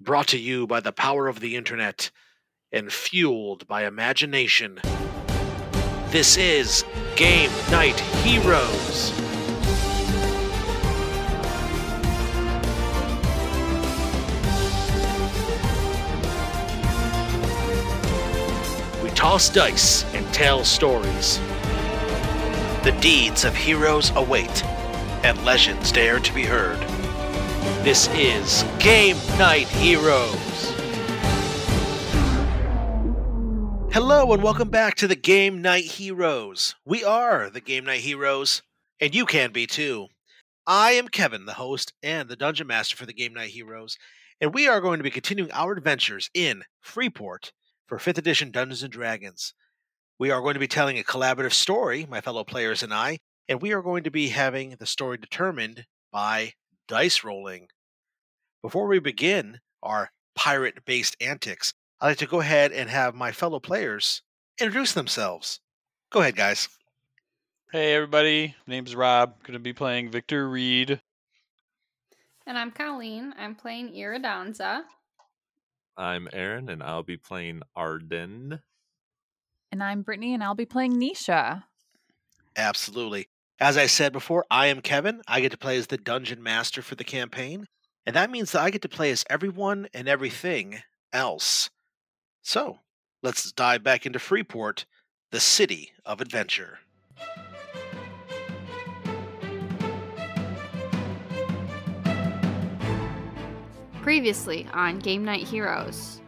brought to you by the power of the internet and fueled by imagination. This is Game Knight Heroes. We toss dice and tell stories. The deeds of heroes await, and legends dare to be heard. This is Game Knight Heroes. Hello, and welcome back to the Game Knight Heroes. We are the Game Knight Heroes, and you can be too. I am Kevin, the host and the Dungeon Master for the Game Knight Heroes, and we are going to be continuing our adventures in Freeport for 5th edition Dungeons and Dragons. We are going to be telling a collaborative story, my fellow players and I, and we are going to be having the story determined by dice rolling. Before we begin our pirate based antics, I'd like to go ahead and have my fellow players introduce themselves. Go ahead, guys. Hey everybody, My name's Rob. Gonna be playing Victor Reed. And I'm Colleen. I'm playing Iridansa. I'm Aaron, and I'll be playing Arden. And I'm Brittany, and I'll be playing Nisha. Absolutely. As I said before, I am Kevin. I get to play as the dungeon master for the campaign, and that means that I get to play as everyone and everything else. So, let's dive back into Freeport, the city of adventure. Previously on Game Knight Heroes.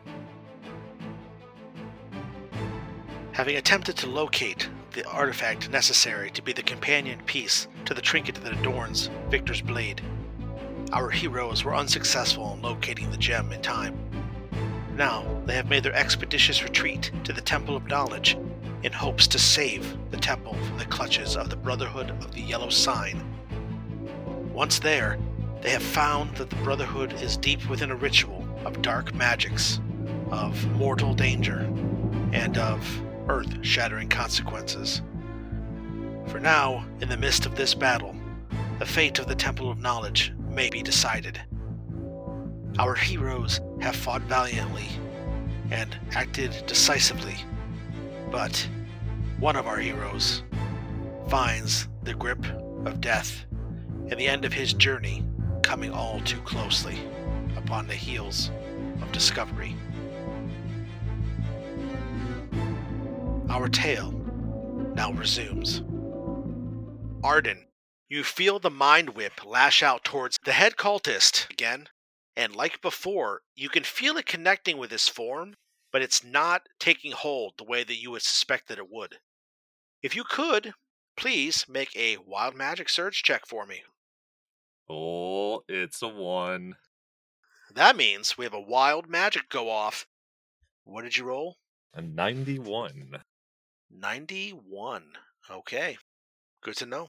Having attempted to locate the artifact necessary to be the companion piece to the trinket that adorns Victor's blade, our heroes were unsuccessful in locating the gem in time. Now they have made their expeditious retreat to the Temple of Knowledge in hopes to save the temple from the clutches of the Brotherhood of the Yellow Sign. Once there, they have found that the Brotherhood is deep within a ritual of dark magics, of mortal danger, and of earth shattering consequences. For now, in the midst of this battle, the fate of the Temple of Knowledge may be decided. Our heroes have fought valiantly and acted decisively, but one of our heroes finds the grip of death and the end of his journey coming all too closely upon the heels of discovery. Our tale now resumes. Arden, you feel the mind whip lash out towards the head cultist again, and like before, you can feel it connecting with his form, but it's not taking hold the way that you would suspect that it would. If you could, please make a wild magic surge check for me. Oh, it's a one. That means we have a wild magic go off. What did you roll? A 91. 91. Okay. Good to know.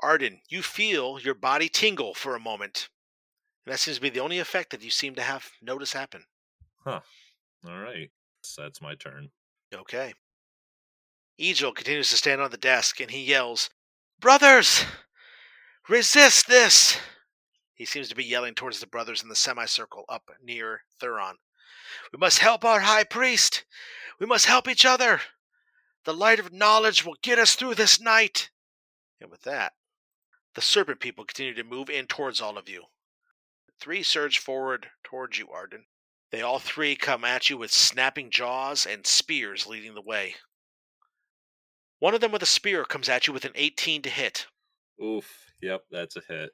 Arden, you feel your body tingle for a moment. And that seems to be the only effect that you seem to have notice happen. Huh. All right. So that's my turn. Okay. Egil continues to stand on the desk and he yells, Brothers! Resist this! He seems to be yelling towards the brothers in the semicircle up near Thuron. We must help our high priest! We must help each other! The light of knowledge will get us through this night! And with that, the serpent people continue to move in towards all of you. Three surge forward towards you, Arden. They all three come at you with snapping jaws and spears leading the way. One of them with a spear comes at you with an 18 to hit. Oof. Yep, that's a hit.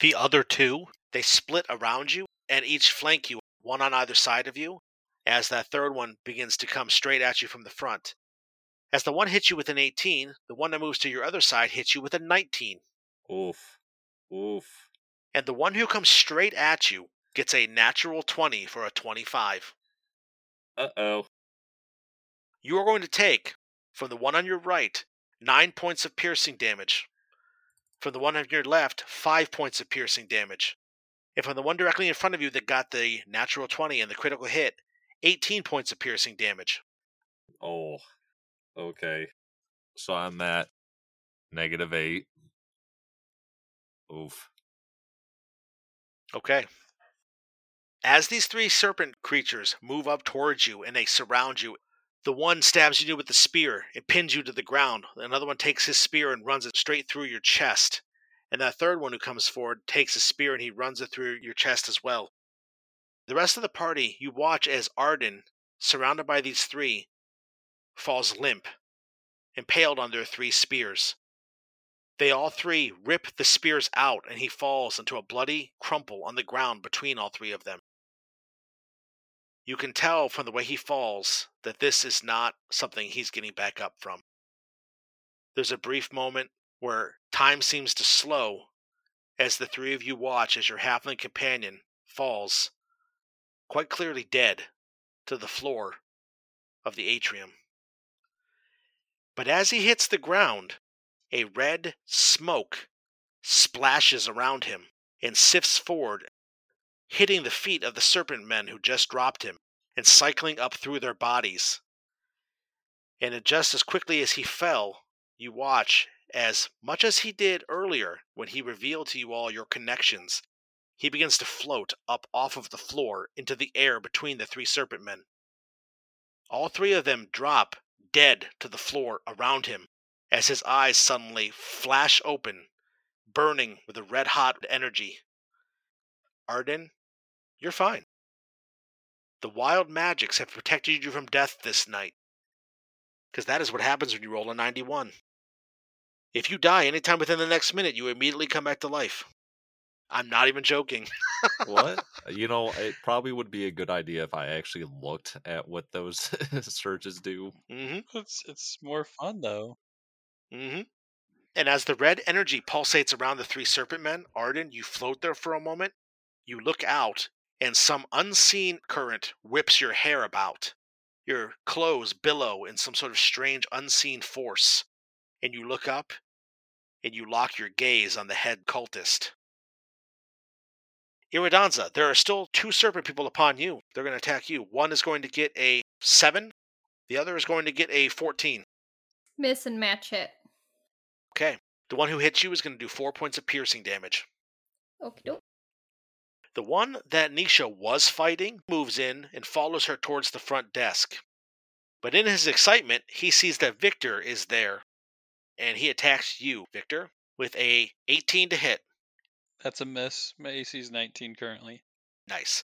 The other two, they split around you and each flank you, one on either side of you, as that third one begins to come straight at you from the front. As the one hits you with an 18, the one that moves to your other side hits you with a 19. Oof. Oof. And the one who comes straight at you gets a natural 20 for a 25. Uh oh. You are going to take, from the one on your right, 9 points of piercing damage. From the one on your left, 5 points of piercing damage. And from the one directly in front of you that got the natural 20 and the critical hit, 18 points of piercing damage. Oh. Okay. So I'm at negative eight. Oof. Okay. As these three serpent creatures move up towards you and they surround you, the one stabs you with the spear and pins you to the ground. Another one takes his spear and runs it straight through your chest. And that third one who comes forward takes a spear and he runs it through your chest as well. The rest of the party, you watch as Arden, surrounded by these three, falls limp, impaled on their three spears. They all three rip the spears out, and he falls into a bloody crumple on the ground between all three of them. You can tell from the way he falls that this is not something he's getting back up from. There's a brief moment where time seems to slow as the three of you watch as your halfling companion falls, quite clearly dead, to the floor of the atrium. But as he hits the ground, a red smoke splashes around him and sifts forward, hitting the feet of the serpent men who just dropped him and cycling up through their bodies. And just as quickly as he fell, you watch as much as he did earlier when he revealed to you all your connections, he begins to float up off of the floor into the air between the three serpent men. All three of them drop dead to the floor around him as his eyes suddenly flash open, burning with a red hot energy. Arden, you're fine. The wild magics have protected you from death this night. Because that is what happens when you roll a 91. If you die anytime within the next minute, you immediately come back to life. I'm not even joking. what? You know, it probably would be a good idea if I actually looked at what those searches do. Mm-hmm. It's it's more fun though. Mm-hmm. And as the red energy pulsates around the three serpent men, Arden, you float there for a moment. You look out, and some unseen current whips your hair about. Your clothes billow in some sort of strange unseen force. And you look up, and you lock your gaze on the head cultist. Iridansa, there are still two serpent people upon you. They're going to attack you. One is going to get a 7, the other is going to get a 14. Miss and match hit. Okay. The one who hits you is going to do 4 points of piercing damage. Okie doke. The one that Nisha was fighting moves in and follows her towards the front desk. But in his excitement, he sees that Victor is there, and he attacks you, Victor, with a 18 to hit. That's a miss. My AC is 19 currently. Nice.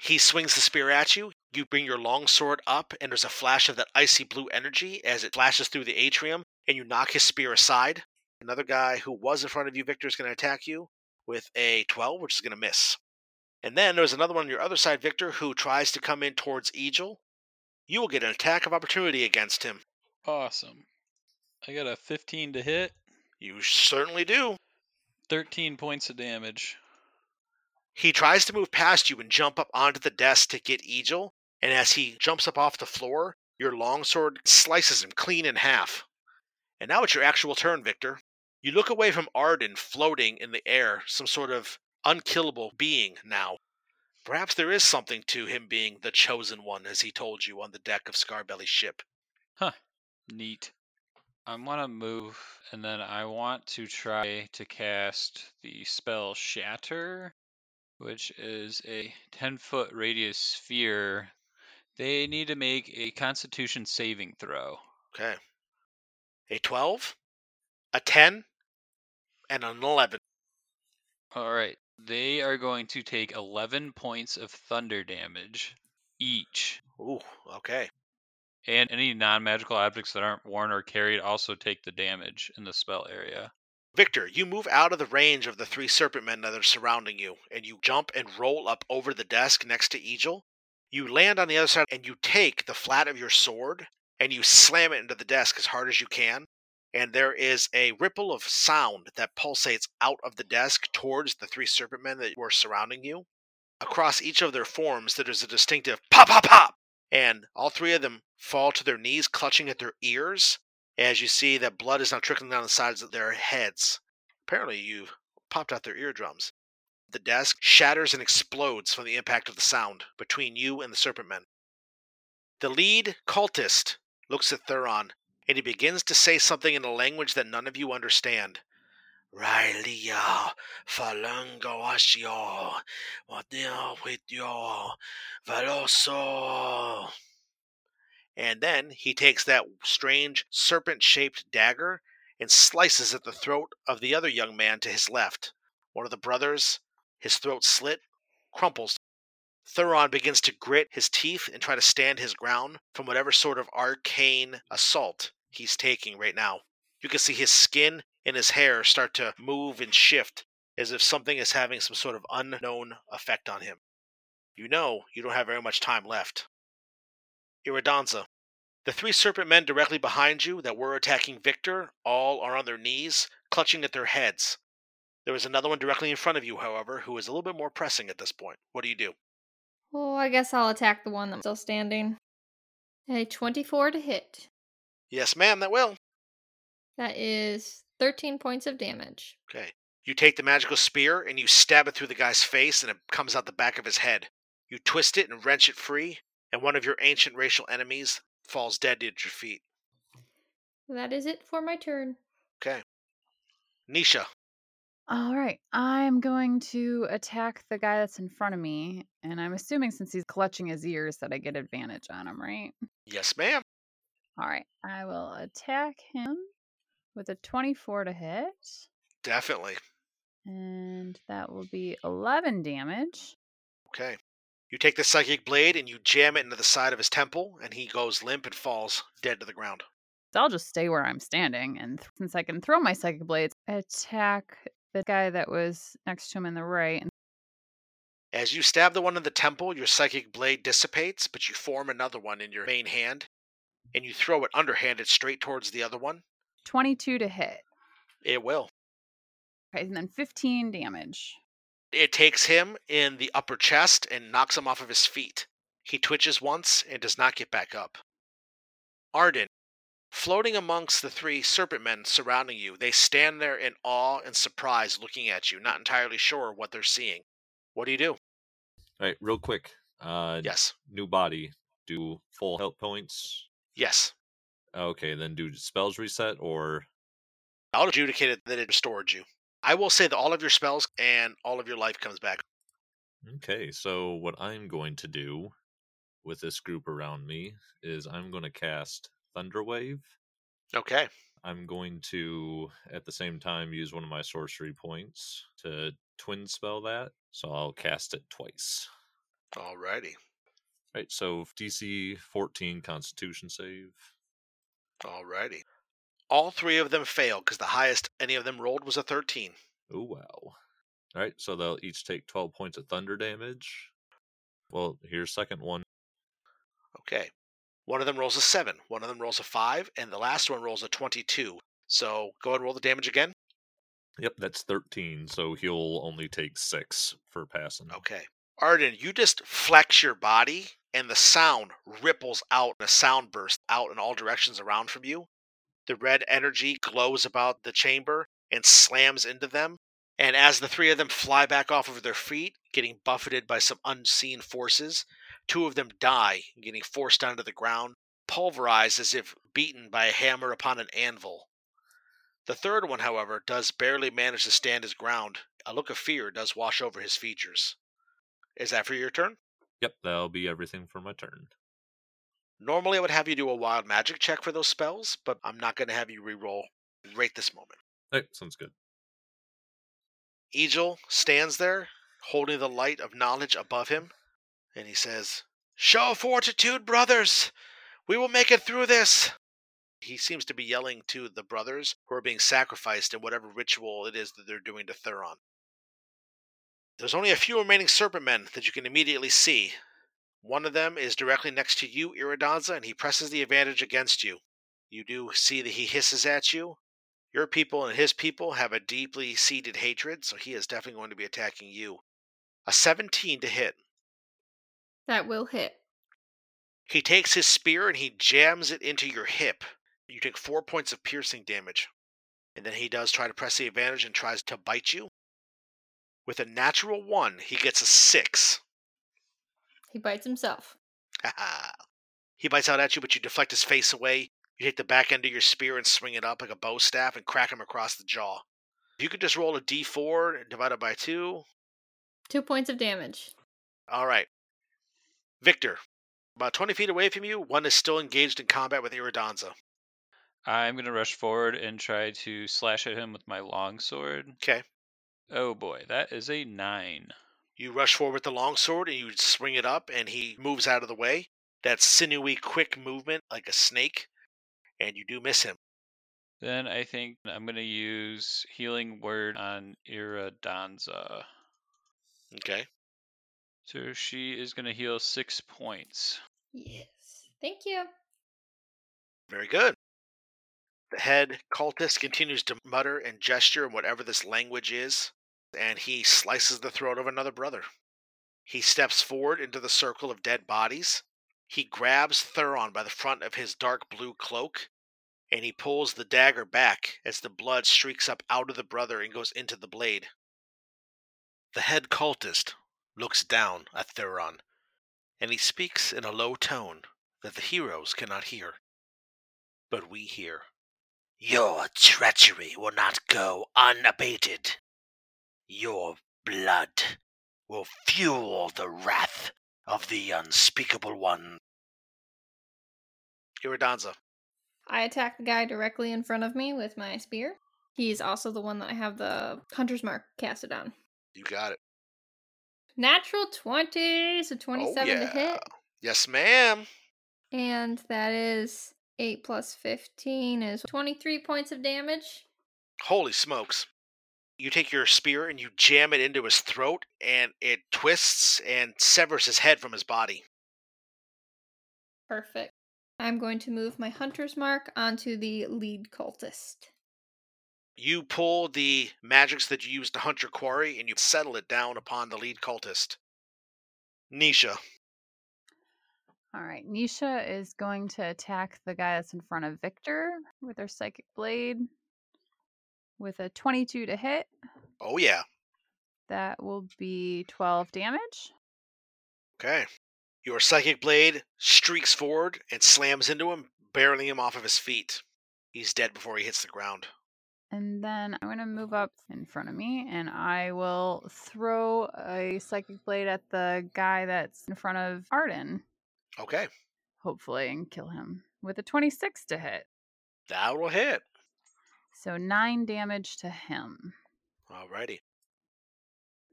He swings the spear at you. You bring your long sword up, and there's a flash of that icy blue energy as it flashes through the atrium, and you knock his spear aside. Another guy who was in front of you, Victor, is going to attack you with a 12, which is going to miss. And then there's another one on your other side, Victor, who tries to come in towards Egil. You will get an attack of opportunity against him. Awesome. I got a 15 to hit, You certainly do. 13 points of damage. He tries to move past you and jump up onto the desk to get Egil, and as he jumps up off the floor, your longsword slices him clean in half. And now it's your actual turn, Victor. You look away from Arden floating in the air, some sort of unkillable being now. Perhaps there is something to him being the chosen one, as he told you on the deck of Scarbelly's ship. Huh. Neat. I want to move, and then I want to try to cast the spell Shatter, which is a 10 foot radius sphere. They need to make a Constitution saving throw. Okay. A 12, a 10, and an 11. All right. They are going to take 11 points of thunder damage each. Ooh, okay. And any non magical objects that aren't worn or carried also take the damage in the spell area. Victor, you move out of the range of the three serpent men that are surrounding you, and you jump and roll up over the desk next to Egil. You land on the other side, and you take the flat of your sword and you slam it into the desk as hard as you can. And there is a ripple of sound that pulsates out of the desk towards the three serpent men that were surrounding you. Across each of their forms, there is a distinctive pop, pop, pop, and all three of them fall to their knees, clutching at their ears as you see that blood is now trickling down the sides of their heads. Apparently, you've popped out their eardrums. The desk shatters and explodes from the impact of the sound between you and the Serpent Men. The lead cultist looks at Thuron, and he begins to say something in a language that none of you understand. Railia uh, Falangoasio Wadio Witio Veloso. And then he takes that strange serpent shaped dagger and slices at the throat of the other young man to his left. One of the brothers, his throat slit, crumples. Thuron begins to grit his teeth and try to stand his ground from whatever sort of arcane assault he's taking right now. You can see his skin and his hair start to move and shift as if something is having some sort of unknown effect on him. You know you don't have very much time left. Iridansa. The three serpent men directly behind you that were attacking Victor all are on their knees, clutching at their heads. There is another one directly in front of you, however, who is a little bit more pressing at this point. What do you do? Oh, I guess I'll attack the one that's still standing. A 24 to hit. Yes, ma'am, that will. That is 13 points of damage. Okay. You take the magical spear and you stab it through the guy's face, and it comes out the back of his head. You twist it and wrench it free, and one of your ancient racial enemies falls dead at your feet. That is it for my turn. Okay. Nisha. All right. I'm going to attack the guy that's in front of me. And I'm assuming since he's clutching his ears that I get advantage on him, right? Yes, ma'am. All right. I will attack him with a 24 to hit. Definitely. And that will be 11 damage. Okay. You take the psychic blade and you jam it into the side of his temple, and he goes limp and falls dead to the ground. So I'll just stay where I'm standing. And th- since I can throw my psychic blades, attack the guy that was next to him in the right. And- As you stab the one in the temple, your psychic blade dissipates, but you form another one in your main hand, and you throw it underhanded straight towards the other one. 22 to hit. It will. Okay, and then 15 damage. It takes him in the upper chest and knocks him off of his feet. He twitches once and does not get back up. Arden, floating amongst the three serpent men surrounding you, they stand there in awe and surprise looking at you, not entirely sure what they're seeing. What do you do? All right, real quick. Uh, Yes. New body. Do full health points. Yes. Okay, then do spells reset or I'll adjudicate it that it restored you. I will say that all of your spells and all of your life comes back. Okay, so what I'm going to do with this group around me is I'm going to cast Thunderwave. Okay. I'm going to, at the same time, use one of my sorcery points to twin spell that. So I'll cast it twice. Alrighty. Right, so DC 14 Constitution save. Alrighty. All three of them fail because the highest any of them rolled was a 13. Oh, wow. All right, so they'll each take 12 points of thunder damage. Well, here's second one. Okay. One of them rolls a 7, one of them rolls a 5, and the last one rolls a 22. So go ahead and roll the damage again. Yep, that's 13, so he'll only take 6 for passing. Okay. Arden, you just flex your body, and the sound ripples out in a sound burst out in all directions around from you. The red energy glows about the chamber and slams into them. And as the three of them fly back off of their feet, getting buffeted by some unseen forces, two of them die, getting forced onto the ground, pulverized as if beaten by a hammer upon an anvil. The third one, however, does barely manage to stand his ground. A look of fear does wash over his features. Is that for your turn? Yep, that'll be everything for my turn. Normally, I would have you do a wild magic check for those spells, but I'm not going to have you reroll right this moment. Hey, sounds good. Egil stands there, holding the light of knowledge above him, and he says, Show fortitude, brothers! We will make it through this! He seems to be yelling to the brothers who are being sacrificed in whatever ritual it is that they're doing to Thuron. There's only a few remaining serpent men that you can immediately see. One of them is directly next to you, Iridansa, and he presses the advantage against you. You do see that he hisses at you. Your people and his people have a deeply seated hatred, so he is definitely going to be attacking you. A 17 to hit. That will hit. He takes his spear and he jams it into your hip. You take four points of piercing damage. And then he does try to press the advantage and tries to bite you. With a natural one, he gets a six. He bites himself. he bites out at you, but you deflect his face away. You take the back end of your spear and swing it up like a bow staff and crack him across the jaw. You could just roll a d4 and divide it by 2. Two points of damage. All right. Victor, about 20 feet away from you, one is still engaged in combat with Iridansa. I'm going to rush forward and try to slash at him with my longsword. Okay. Oh boy, that is a nine. You rush forward with the longsword and you swing it up, and he moves out of the way. That sinewy, quick movement like a snake, and you do miss him. Then I think I'm going to use Healing Word on Iridansa. Okay. So she is going to heal six points. Yes. Thank you. Very good. The head cultist continues to mutter and gesture in whatever this language is, and he slices the throat of another brother. He steps forward into the circle of dead bodies. He grabs Thuron by the front of his dark blue cloak, and he pulls the dagger back as the blood streaks up out of the brother and goes into the blade. The head cultist looks down at Thuron, and he speaks in a low tone that the heroes cannot hear. But we hear. Your treachery will not go unabated. Your blood will fuel the wrath of the unspeakable one. Iridansa. I attack the guy directly in front of me with my spear. He's also the one that I have the hunter's mark casted on. You got it. Natural 20, so 27 to hit. Oh. Yes, ma'am. And that is 8 plus 15 is 23 points of damage. Holy smokes. You take your spear and you jam it into his throat, and it twists and severs his head from his body. Perfect. I'm going to move my hunter's mark onto the lead cultist. You pull the magics that you used to hunt your quarry and you settle it down upon the lead cultist. Nisha. All right, Nisha is going to attack the guy that's in front of Victor with her psychic blade with a 22 to hit. Oh, yeah. That will be 12 damage. Okay. Your psychic blade streaks forward and slams into him, barreling him off of his feet. He's dead before he hits the ground. And then I'm going to move up in front of me and I will throw a psychic blade at the guy that's in front of Arden, Okay. hopefully, and kill him with a 26 to hit. That will hit. So nine damage to him. Alrighty.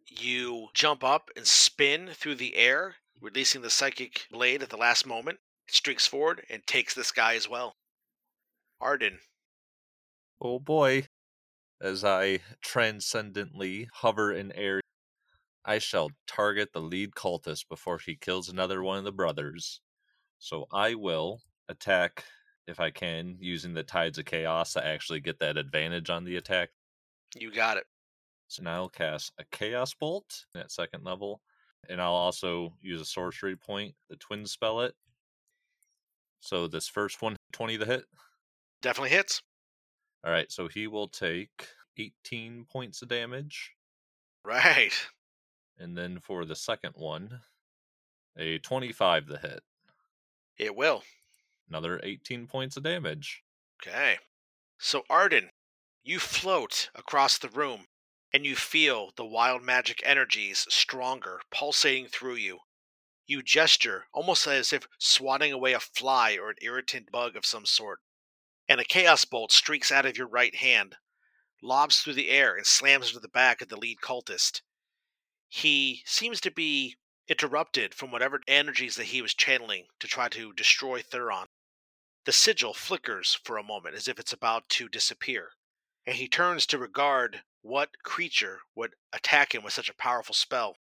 You jump up and spin through the air, releasing the psychic blade at the last moment. It streaks forward and takes this guy as well. Arden. Oh boy. As I transcendently hover in air, I shall target the lead cultist before he kills another one of the brothers. So I will attack, if I can, using the Tides of Chaos to actually get that advantage on the attack. You got it. So now I'll cast a Chaos Bolt at second level, and I'll also use a sorcery point, the Twin Spell it. So this first one, 20 to hit. Definitely hits. All right, so he will take 18 points of damage. Right. And then for the second one, a 25 to hit. It will. Another 18 points of damage. Okay. So, Arden, you float across the room and you feel the wild magic energies stronger, pulsating through you. You gesture, almost as if swatting away a fly or an irritant bug of some sort. And a chaos bolt streaks out of your right hand, lobs through the air, and slams into the back of the lead cultist. He seems to be interrupted from whatever energies that he was channeling to try to destroy Thuron. The sigil flickers for a moment as if it's about to disappear, and he turns to regard what creature would attack him with such a powerful spell.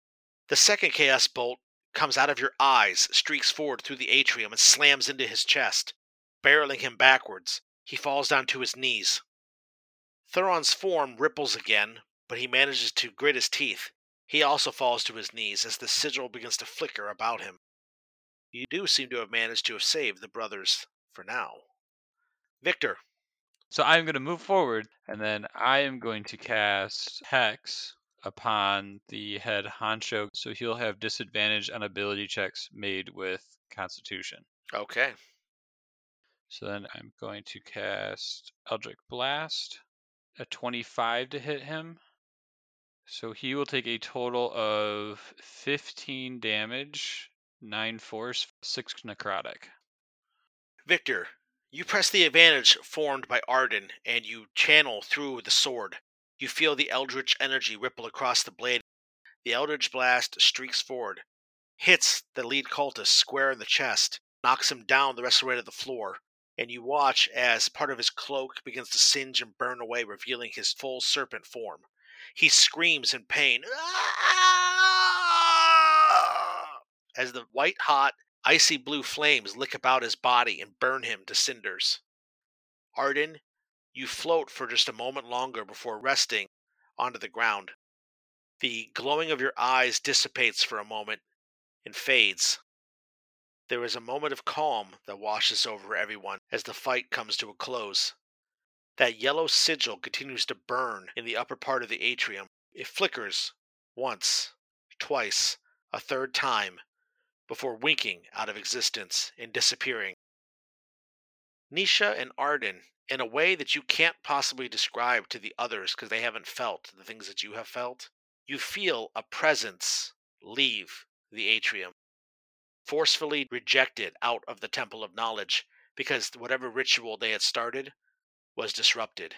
The second chaos bolt comes out of your eyes, streaks forward through the atrium, and slams into his chest, barreling him backwards. He falls down to his knees. Thuron's form ripples again, but he manages to grit his teeth. He also falls to his knees as the sigil begins to flicker about him. You do seem to have managed to have saved the brothers for now. Victor, So I'm going to move forward, and then I am going to cast Hex upon the head honcho, so he'll have disadvantage on ability checks made with Constitution. okay. So then I'm going to cast Eldritch Blast, a 25 to hit him. So he will take a total of 15 damage, 9 force, 6 necrotic. Victor, you press the advantage formed by Arden and you channel through the sword. You feel the eldritch energy ripple across the blade. The eldritch blast streaks forward, hits the lead cultist square in the chest, knocks him down the rest of the way to the floor, and you watch as part of his cloak begins to singe and burn away, revealing his full serpent form. He screams in pain ah! as the white hot, icy blue flames lick about his body and burn him to cinders. Arden, you float for just a moment longer before resting onto the ground. The glowing of your eyes dissipates for a moment and fades. There is a moment of calm that washes over everyone as the fight comes to a close. That yellow sigil continues to burn in the upper part of the atrium. It flickers once, twice, a third time, before winking out of existence and disappearing. Nisha and Arden, in a way that you can't possibly describe to the others because they haven't felt the things that you have felt, you feel a presence leave the atrium, forcefully rejected out of the Temple of Knowledge because whatever ritual they had started was disrupted.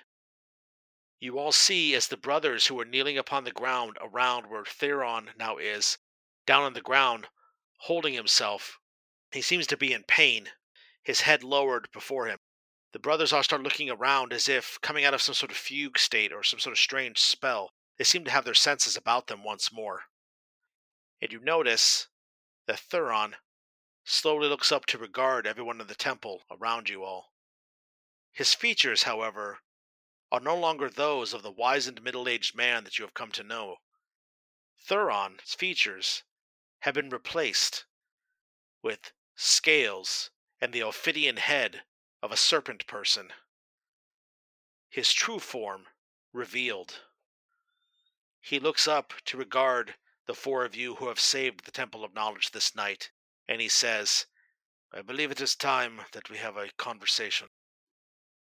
You all see as the brothers who are kneeling upon the ground around where Thuron now is, down on the ground, holding himself. He seems to be in pain, his head lowered before him. The brothers all start looking around as if coming out of some sort of fugue state or some sort of strange spell. They seem to have their senses about them once more. And you notice that Thuron slowly looks up to regard everyone in the temple around you all. His features, however, are no longer those of the wizened middle aged man that you have come to know. Thuron's features have been replaced with scales and the ophidian head of a serpent person. His true form revealed. He looks up to regard the four of you who have saved the Temple of Knowledge this night, and he says, I believe it is time that we have a conversation.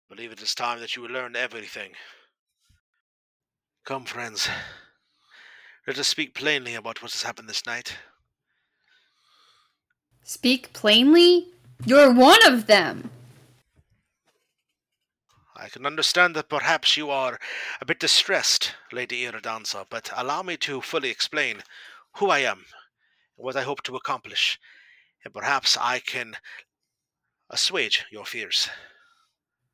I believe it is time that you learn everything. Come, friends. Let us speak plainly about what has happened this night. Speak plainly? You're one of them! I can understand that perhaps you are a bit distressed, Lady Iridansa, but allow me to fully explain who I am and what I hope to accomplish, and perhaps I can assuage your fears.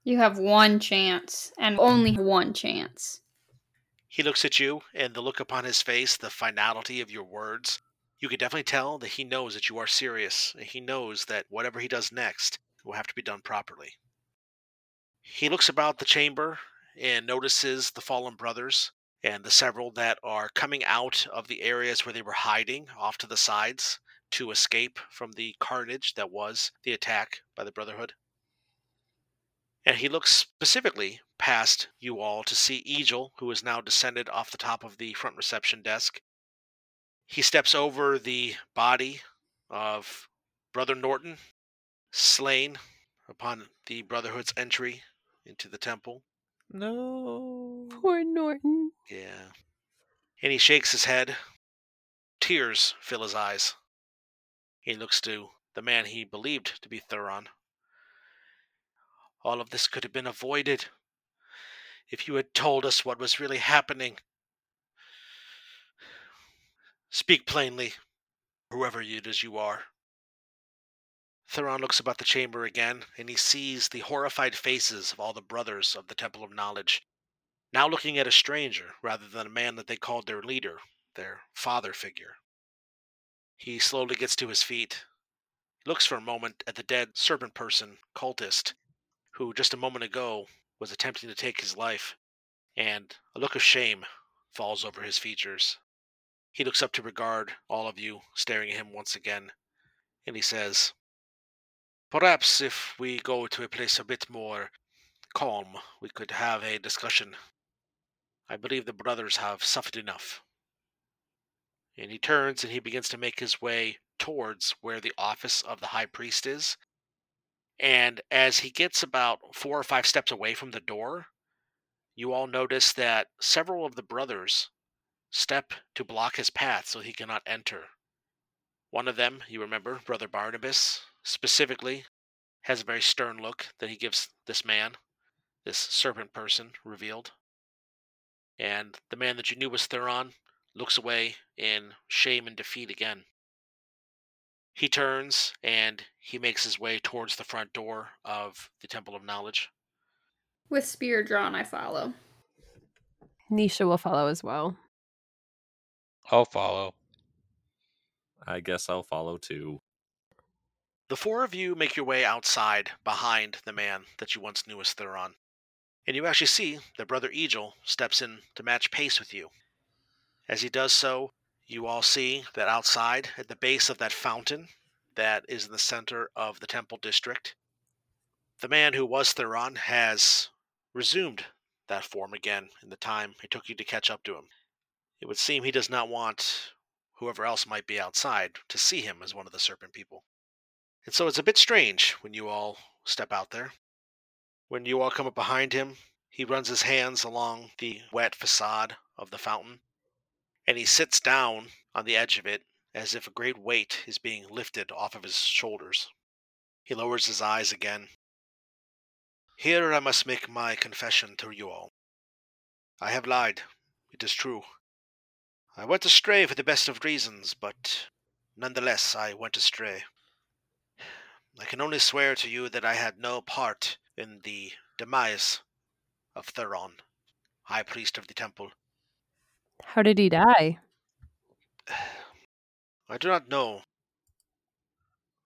You have one chance, and only one chance. He looks at you, and the look upon his face, the finality of your words, you can definitely tell that he knows that you are serious. And he knows that whatever he does next will have to be done properly. He looks about the chamber and notices the fallen brothers and the several that are coming out of the areas where they were hiding off to the sides to escape from the carnage that was the attack by the Brotherhood. And he looks specifically past you all to see Egil, who is now descended off the top of the front reception desk. He steps over the body of Brother Norton, slain upon the Brotherhood's entry into the temple. No. Poor Norton. Yeah. And he shakes his head. Tears fill his eyes. He looks to the man he believed to be Thuron. All of this could have been avoided if you had told us what was really happening. Speak plainly, whoever it is you are. Thuron looks about the chamber again, and he sees the horrified faces of all the brothers of the Temple of Knowledge, now looking at a stranger rather than a man that they called their leader, their father figure. He slowly gets to his feet, looks for a moment at the dead serpent person, cultist, who just a moment ago was attempting to take his life, and a look of shame falls over his features. He looks up to regard all of you staring at him once again, and he says, Perhaps if we go to a place a bit more calm, we could have a discussion. I believe the brothers have suffered enough. And he turns and he begins to make his way towards where the office of the high priest is. And as he gets about four or five steps away from the door, you all notice that several of the brothers step to block his path so he cannot enter. One of them, you remember, Brother Barnabas, specifically has a very stern look that he gives this man, this serpent person revealed. And the man that you knew was Thuron looks away in shame and defeat again. He turns and he makes his way towards the front door of the Temple of Knowledge. With spear drawn, I follow. Nisha will follow as well. I'll follow. I guess I'll follow too. The four of you make your way outside behind the man that you once knew as Thuron. And you actually see that Brother Egil steps in to match pace with you. As he does so, you all see that outside, at the base of that fountain that is in the center of the temple district, the man who was Thuron has resumed that form again in the time it took you to catch up to him. It would seem he does not want whoever else might be outside to see him as one of the serpent people. And so it's a bit strange when you all step out there. When you all come up behind him, he runs his hands along the wet facade of the fountain, and he sits down on the edge of it as if a great weight is being lifted off of his shoulders. He lowers his eyes again. Here I must make my confession to you all. I have lied, it is true. I went astray for the best of reasons, but nonetheless I went astray. I can only swear to you that I had no part in the demise of Thuron, High Priest of the Temple. How did he die? I do not know.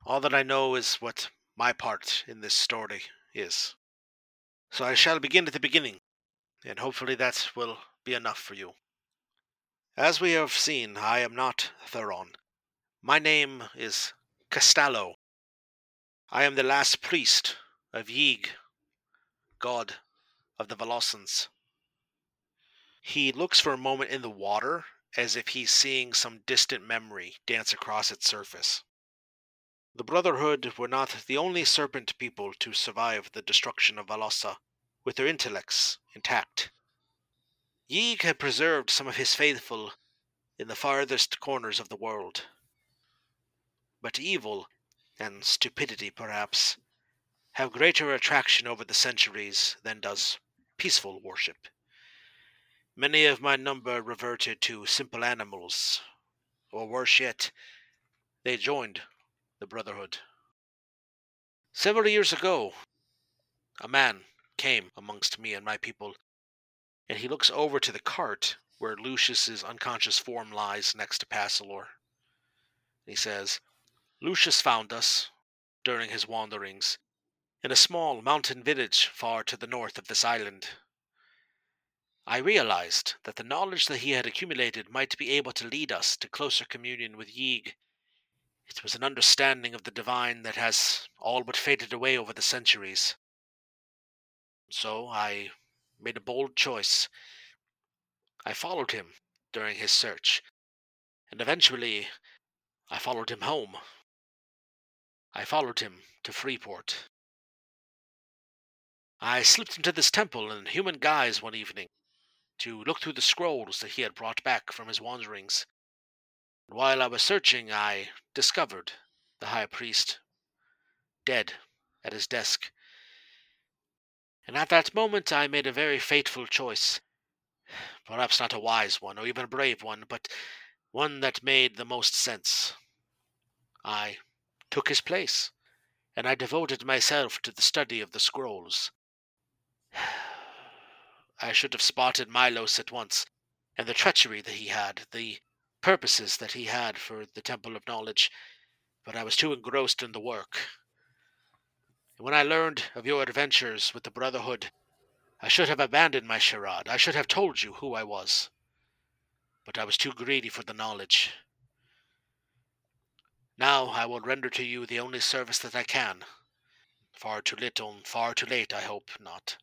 All that I know is what my part in this story is. So I shall begin at the beginning, and hopefully that will be enough for you. As we have seen, I am not Thuron. My name is Castallo. I am the last priest of Yig, god of the Velocans. He looks for a moment in the water as if he's seeing some distant memory dance across its surface. The Brotherhood were not the only serpent people to survive the destruction of Valossa with their intellects intact. Yig had preserved some of his faithful in the farthest corners of the world. But evil, and stupidity perhaps, have greater attraction over the centuries than does peaceful worship. Many of my number reverted to simple animals, or worse yet, they joined the Brotherhood. Several years ago, a man came amongst me and my people, and he looks over to the cart where Lucius's unconscious form lies next to Passalor. He says, Lucius found us during his wanderings in a small mountain village far to the north of this island. I realized that the knowledge that he had accumulated might be able to lead us to closer communion with Yig. It was an understanding of the divine that has all but faded away over the centuries. So I made a bold choice. I followed him during his search, and eventually I followed him home. I followed him to Freeport. I slipped into this temple in human guise one evening to look through the scrolls that he had brought back from his wanderings. And while I was searching, I discovered the high priest dead at his desk. And at that moment, I made a very fateful choice. Perhaps not a wise one, or even a brave one, but one that made the most sense. I took his place, and I devoted myself to the study of the scrolls. I should have spotted Milos at once, and the treachery that he had, the purposes that he had for the Temple of Knowledge, but I was too engrossed in the work. When I learned of your adventures with the Brotherhood, I should have abandoned my charade. I should have told you who I was. But I was too greedy for the knowledge. Now I will render to you the only service that I can. Far too little, far too late, I hope not.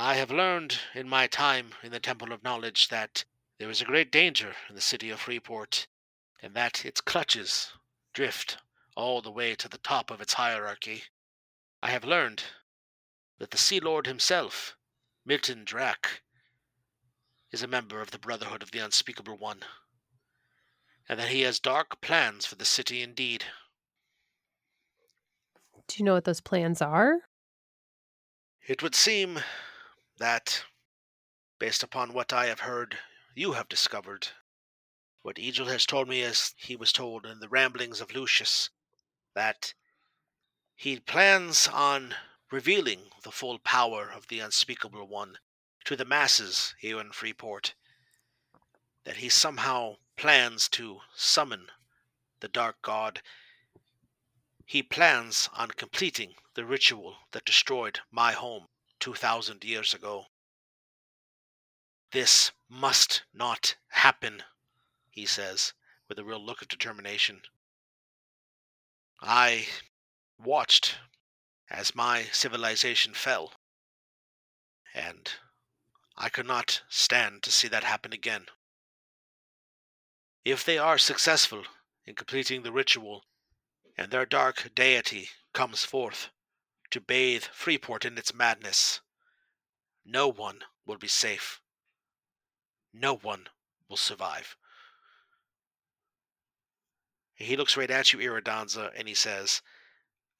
I have learned in my time in the Temple of Knowledge that there is a great danger in the city of Freeport, and that its clutches drift all the way to the top of its hierarchy. I have learned that the Sea Lord himself Milton Drac is a member of the Brotherhood of the Unspeakable One, and that he has dark plans for the city indeed. Do you know what those plans are? It would seem that, based upon what I have heard you have discovered, what Egil has told me as he was told in the ramblings of Lucius, that he plans on revealing the full power of the Unspeakable One to the masses here in Freeport. That he somehow plans to summon the Dark God. He plans on completing the ritual that destroyed my home 2,000 years ago. This must not happen, he says, with a real look of determination. I watched as my civilization fell, and I could not stand to see that happen again. If they are successful in completing the ritual, and their dark deity comes forth to bathe Freeport in its madness, no one will be safe. No one will survive. He looks right at you, Iridansa, and he says,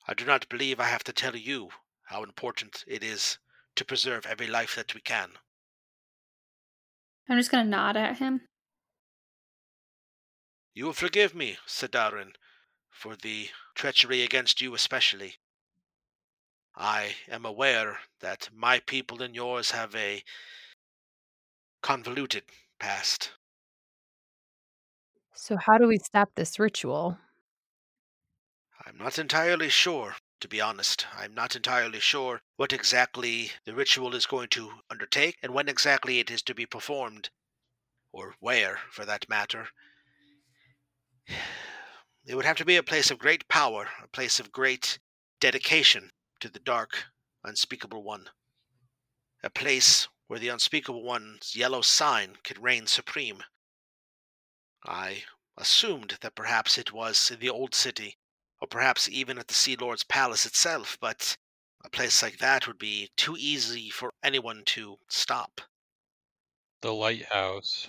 I do not believe I have to tell you how important it is to preserve every life that we can. I'm just gonna nod at him. You will forgive me, Sadarin, for the treachery against you especially. I am aware that my people and yours have a convoluted past. So, how do we stop this ritual? I'm not entirely sure, to be honest. I'm not entirely sure what exactly the ritual is going to undertake and when exactly it is to be performed, or where, for that matter. It would have to be a place of great power, a place of great dedication to the dark, unspeakable one. A place where the unspeakable one's yellow sign could reign supreme. I assumed that perhaps it was in the old city, or perhaps even at the Sea Lord's palace itself, but a place like that would be too easy for anyone to stop. The lighthouse.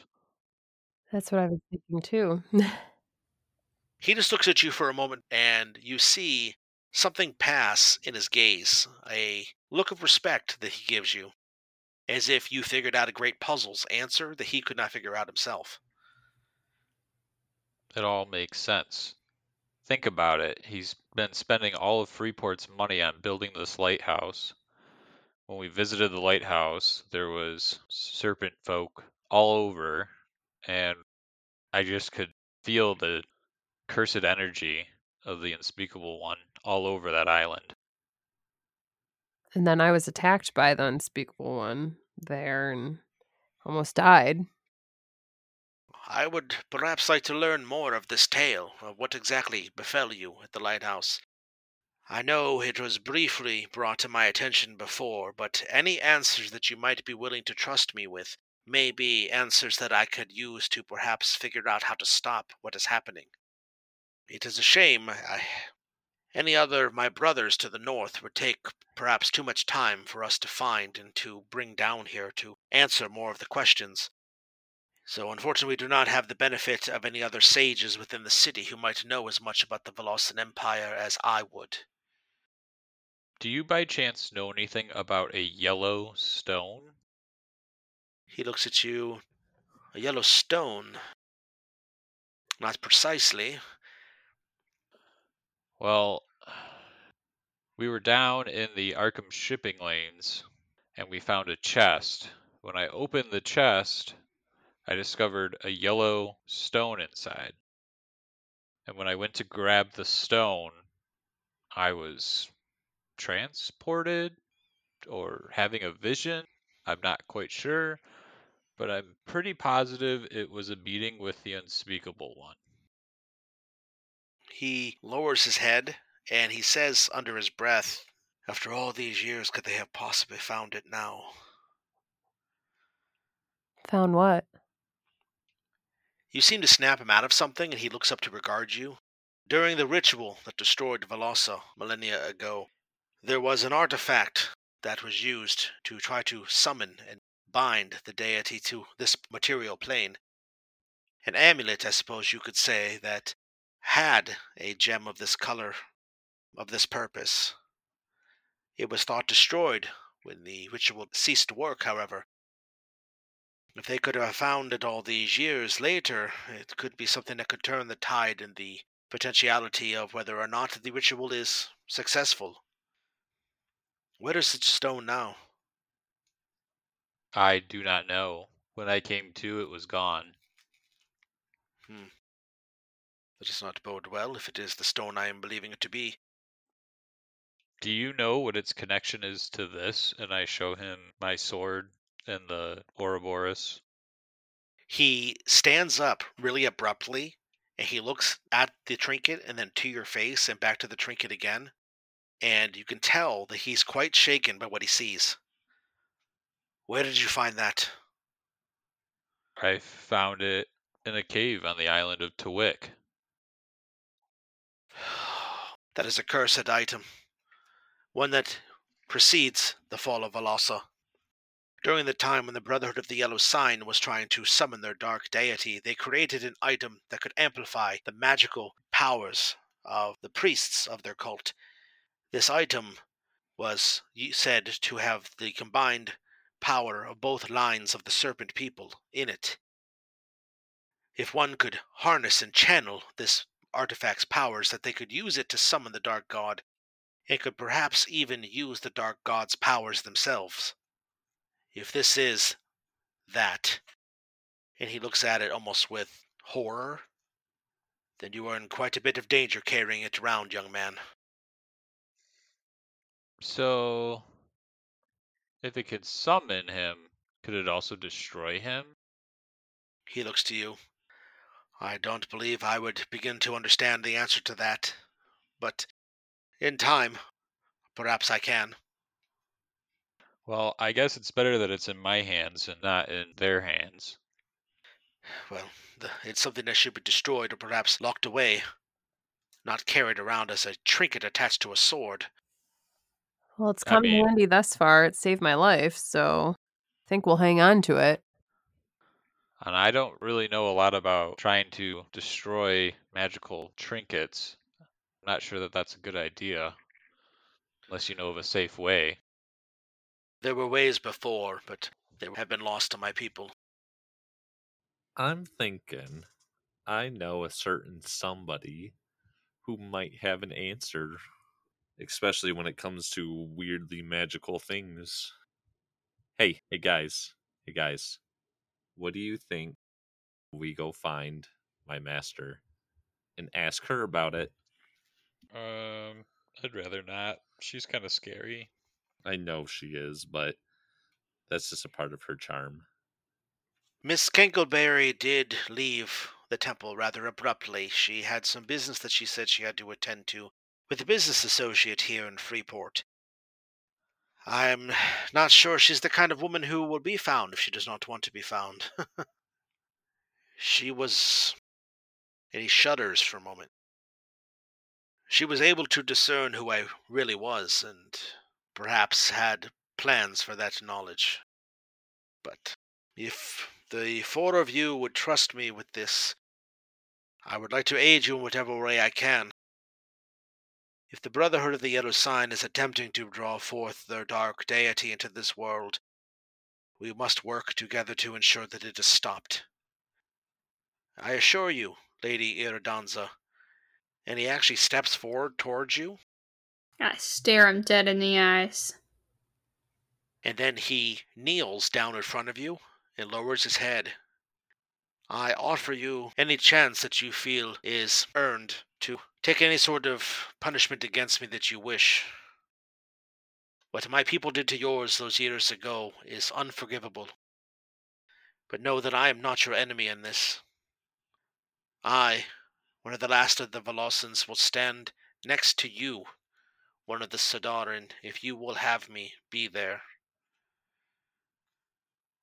That's what I was thinking too. He just looks at you for a moment, and you see something pass in his gaze, a look of respect that he gives you, as if you figured out a great puzzle's answer that he could not figure out himself. It all makes sense. Think about it. He's been spending all of Freeport's money on building this lighthouse. When we visited the lighthouse, there was serpent folk all over, and I just could feel the cursed energy of the unspeakable one all over that island. and then I was attacked by the unspeakable one there and almost died. I would perhaps like to learn more of this tale, of what exactly befell you at the lighthouse. I know it was briefly brought to my attention before, but any answers that you might be willing to trust me with may be answers that I could use to perhaps figure out how to stop what is happening. It is a shame. I, any other of my brothers to the north would take perhaps too much time for us to find and to bring down here to answer more of the questions. So, unfortunately, we do not have the benefit of any other sages within the city who might know as much about the Valossan Empire as I would. Do you by chance know anything about a yellow stone? He looks at you. A yellow stone. Not precisely. Well, we were down in the Arkham shipping lanes and we found a chest. When I opened the chest, I discovered a yellow stone inside. And when I went to grab the stone, I was transported or having a vision. I'm not quite sure, but I'm pretty positive it was a meeting with the unspeakable one. He lowers his head and he says under his breath, After all these years, could they have possibly found it now? Found what? You seem to snap him out of something, and he looks up to regard you. During the ritual that destroyed Valossa millennia ago, there was an artifact that was used to try to summon and bind the deity to this material plane. An amulet, I suppose you could say, that had a gem of this color, of this purpose. It was thought destroyed when the ritual ceased to work, however. If they could have found it all these years later, it could be something that could turn the tide in the potentiality of whether or not the ritual is successful. Where is the stone now? I do not know. When I came to, it was gone. Hmm. That does not bode well if it is the stone I am believing it to be. Do you know what its connection is to this? And I show him my sword and the Ouroboros. He stands up really abruptly and he looks at the trinket and then to your face and back to the trinket again. And you can tell that he's quite shaken by what he sees. Where did you find that? I found it in a cave on the island of Tawik. That is a cursed item. One that precedes the fall of Valossa. During the time when the Brotherhood of the Yellow Sign was trying to summon their dark deity, they created an item that could amplify the magical powers of the priests of their cult. This item was said to have the combined power of both lines of the serpent people in it. If one could harness and channel this artifact's powers, that they could use it to summon the dark god, and could perhaps even use the dark god's powers themselves. If this is that, and he looks at it almost with horror, then you are in quite a bit of danger carrying it around, young man. So, if it could summon him, could it also destroy him? He looks to you. I don't believe I would begin to understand the answer to that, but in time, perhaps I can. Well, I guess it's better that it's in my hands and not in their hands. Well, the, it's something that should be destroyed or perhaps locked away, not carried around as a trinket attached to a sword. Well, it's I come in mean- handy thus far. It saved my life, so I think we'll hang on to it. And I don't really know a lot about trying to destroy magical trinkets. I'm not sure that that's a good idea. Unless you know of a safe way. There were ways before, but they have been lost to my people. I'm thinking I know a certain somebody who might have an answer, especially when it comes to weirdly magical things. Hey, hey guys, hey guys, what do you think we go find my master and ask her about it? Um, I'd rather not. She's kind of scary. I know she is, but that's just a part of her charm. Miss Kinkleberry did leave the temple rather abruptly. She had some business that she said she had to attend to with a business associate here in Freeport. I'm not sure she's the kind of woman who will be found if she does not want to be found. she was. And he shudders for a moment. She was able to discern who I really was, and perhaps had plans for that knowledge. But if the four of you would trust me with this, I would like to aid you in whatever way I can. If the Brotherhood of the Yellow Sign is attempting to draw forth their dark deity into this world, we must work together to ensure that it is stopped. I assure you, Lady Iridansa. And he actually steps forward towards you, I stare him dead in the eyes. and then he kneels down in front of you and lowers his head. I offer you any chance that you feel is earned to take any sort of punishment against me that you wish. What my people did to yours those years ago is unforgivable. But know that I am not your enemy in this. I, one of the last of the Valossans, will stand next to you, one of the Sadarin, if you will have me be there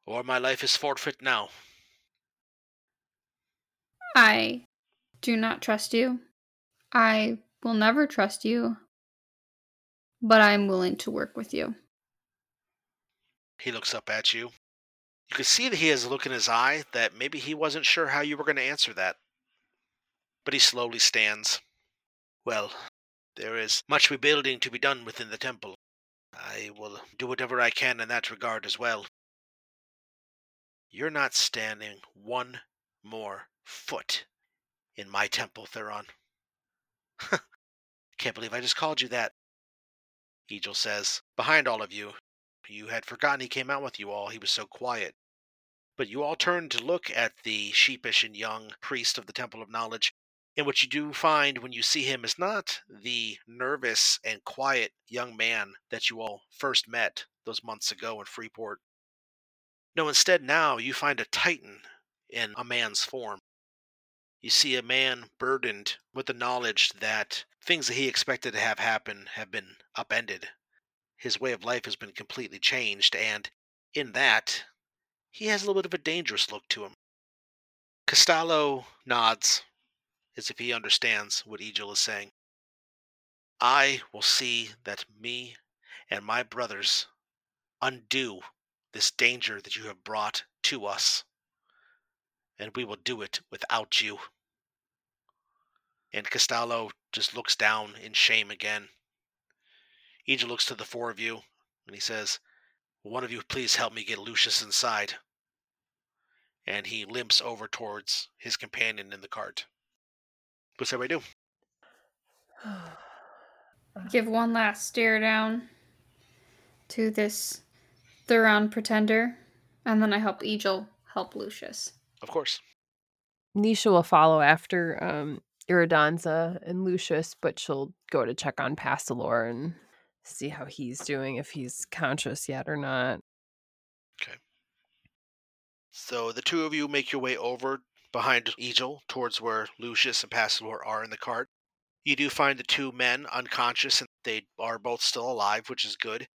or my life is forfeit now. I do not trust you. I will never trust you. But I am willing to work with you. He looks up at you. You can see that he has a look in his eye that maybe he wasn't sure how you were going to answer that. But he slowly stands. Well, there is much rebuilding to be done within the temple. I will do whatever I can in that regard as well. You're not standing one more foot in my temple, Thuron. Can't believe I just called you that. Egil says, behind all of you. You had forgotten he came out with you all, he was so quiet. But you all turn to look at the sheepish and young priest of the Temple of Knowledge, and what you do find when you see him is not the nervous and quiet young man that you all first met those months ago in Freeport. No, instead, now you find a titan in a man's form. You see a man burdened with the knowledge that things that he expected to have happen have been upended. His way of life has been completely changed, and in that, he has a little bit of a dangerous look to him. Costello nods as if he understands what Egil is saying. I will see that me and my brothers undo this danger that you have brought to us, and we will do it without you. And Costello just looks down in shame again. Egil looks to the four of you, and he says, One of you please help me get Lucius inside. And he limps over towards his companion in the cart. What's everybody do? Give one last stare down to this Thuron pretender, and then I help Egil help Lucius. Of course. Nisha will follow after um, Iridansa and Lucius, but she'll go to check on Pastelor and see how he's doing, if he's conscious yet or not. Okay. So the two of you make your way over behind Egil towards where Lucius and Pastelor are in the cart. You do find the two men unconscious and they are both still alive, which is good.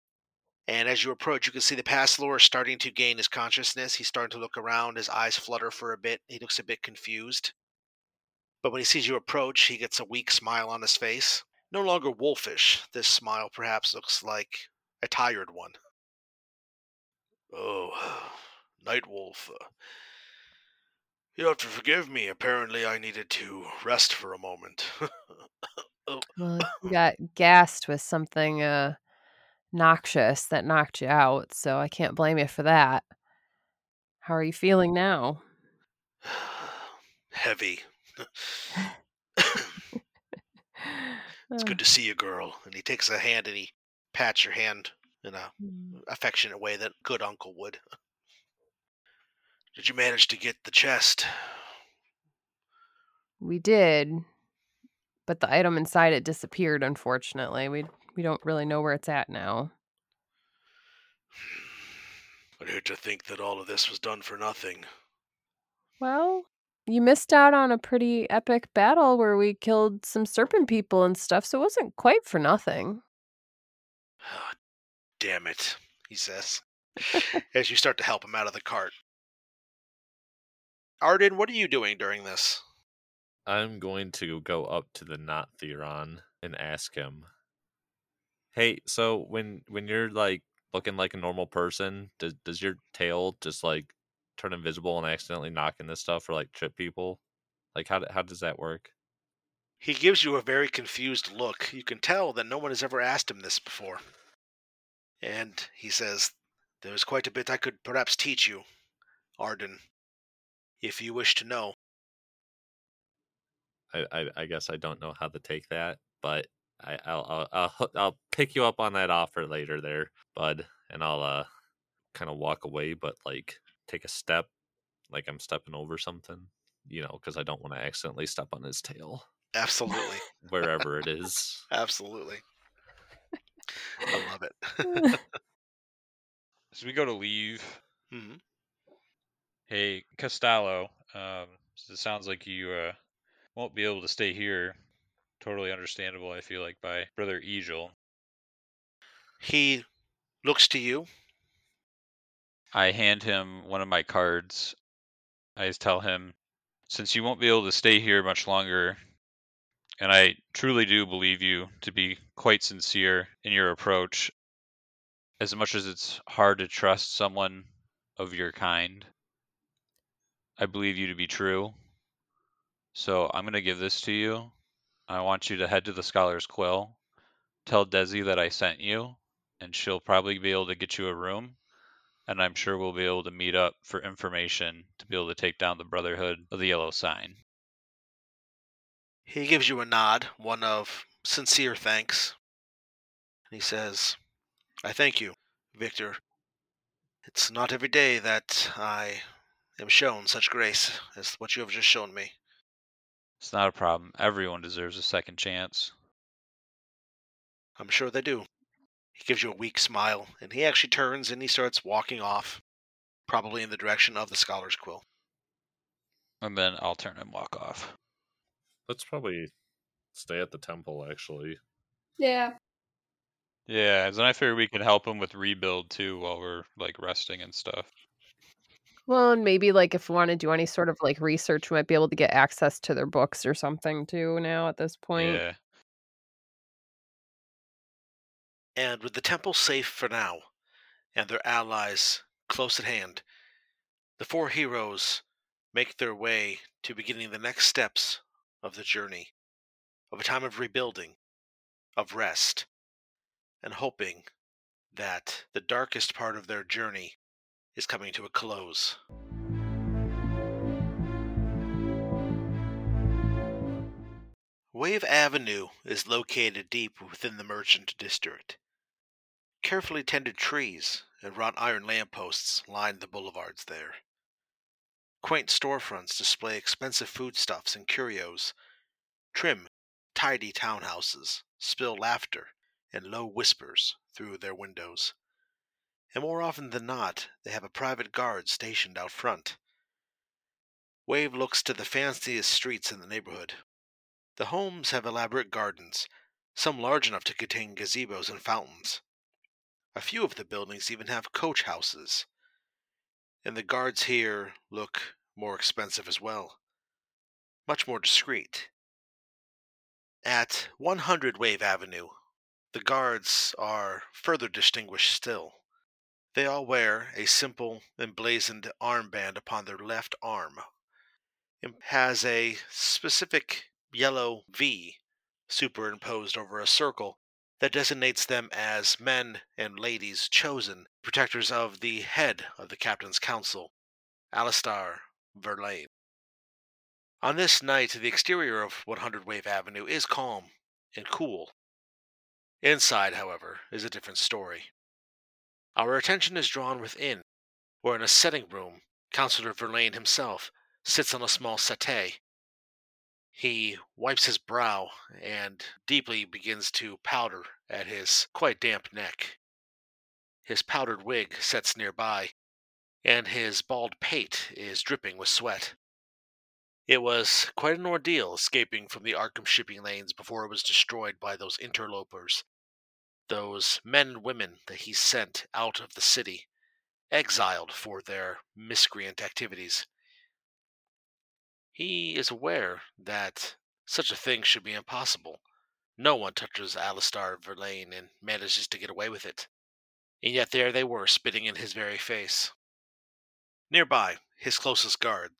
And as you approach, you can see the is starting to gain his consciousness. He's starting to look around. His eyes flutter for a bit. He looks a bit confused. But when he sees you approach, he gets a weak smile on his face. No longer wolfish, this smile perhaps looks like a tired one. Oh, Night Wolf. Uh, you have to forgive me. Apparently, I needed to rest for a moment. Well, you got gassed with something uh, noxious that knocked you out, so I can't blame you for that. How are you feeling now? Heavy. it's good to see you, girl. And he takes a hand and he pats your hand in a Mm. affectionate way that good uncle would. Did you manage to get the chest? We did, but the item inside it disappeared. Unfortunately, we we don't really know where it's at now. I'd hate to think that all of this was done for nothing. Well, you missed out on a pretty epic battle where we killed some serpent people and stuff, so it wasn't quite for nothing. Ah, damn it, he says, as you start to help him out of the cart. Arden, what are you doing during this? I'm going to go up to the not Thuron and ask him, "Hey, so when when you're like looking like a normal person, does does your tail just like turn invisible and accidentally knock into stuff or like trip people? Like how how does that work?" He gives you a very confused look. You can tell that no one has ever asked him this before. And he says, There's quite a bit I could perhaps teach you, Arden, if you wish to know. I I, I guess I don't know how to take that, but I I'll I'll I'll, I'll pick you up on that offer later, there, bud, and I'll uh kind of walk away, but like take a step, like I'm stepping over something, you know, because I don't want to accidentally step on his tail Absolutely. wherever it is. Absolutely. I love it. so we go to leave, hmm hey Costello, um, so it sounds like you uh, won't be able to stay here. Totally understandable. I feel like by brother Egil. He looks to you. I hand him one of my cards. I tell him, since you won't be able to stay here much longer, and I truly do believe you to be quite sincere in your approach, as much as it's hard to trust someone of your kind, I believe you to be true. So I'm going to give this to you. I want you to head to the Scholar's Quill, tell Desi that I sent you, and she'll probably be able to get you a room. And I'm sure we'll be able to meet up for information to be able to take down the Brotherhood of the Yellow Sign. He gives you a nod, one of sincere thanks. And he says, I thank you, Victor. It's not every day that I am shown such grace as what you have just shown me. It's not a problem. Everyone deserves a second chance. I'm sure they do. He gives you a weak smile, and he actually turns and he starts walking off, probably in the direction of the Scholar's Quill. And then I'll turn and walk off. Let's probably stay at the temple, actually. Yeah. Yeah, and then I figure we can help him with rebuild too while we're like resting and stuff. Well, and maybe like if we want to do any sort of like research, we might be able to get access to their books or something too now at this point. Yeah. And with the temple safe for now, and their allies close at hand, the four heroes make their way to beginning the next steps of the journey, of a time of rebuilding, of rest, and hoping that the darkest part of their journey is coming to a close. Wave Avenue is located deep within the merchant district. Carefully tended trees and wrought iron lampposts line the boulevards there. Quaint storefronts display expensive foodstuffs and curios. Trim, tidy townhouses spill laughter and low whispers through their windows. And more often than not, they have a private guard stationed out front. Wave looks to the fanciest streets in the neighborhood. The homes have elaborate gardens, some large enough to contain gazebos and fountains. A few of the buildings even have coach houses. And the guards here look more expensive as well, much more discreet. At 100 Wave Avenue, the guards are further distinguished still. They all wear a simple emblazoned armband upon their left arm. It has a specific yellow V superimposed over a circle that designates them as men and ladies chosen, protectors of the head of the captain's council, Alistar Verlaine. On this night, the exterior of 100 Wave Avenue is calm and cool. Inside, however, is a different story. Our attention is drawn within, where in a setting room, Councillor Verlaine himself sits on a small settee. He wipes his brow and deeply begins to powder at his quite damp neck. His powdered wig sets nearby, and his bald pate is dripping with sweat. It was quite an ordeal escaping from the Arkham shipping lanes before it was destroyed by those interlopers those men and women that he sent out of the city, exiled for their miscreant activities. He is aware that such a thing should be impossible. No one touches Alistar Verlaine and manages to get away with it. And yet there they were, spitting in his very face. Nearby, his closest guard,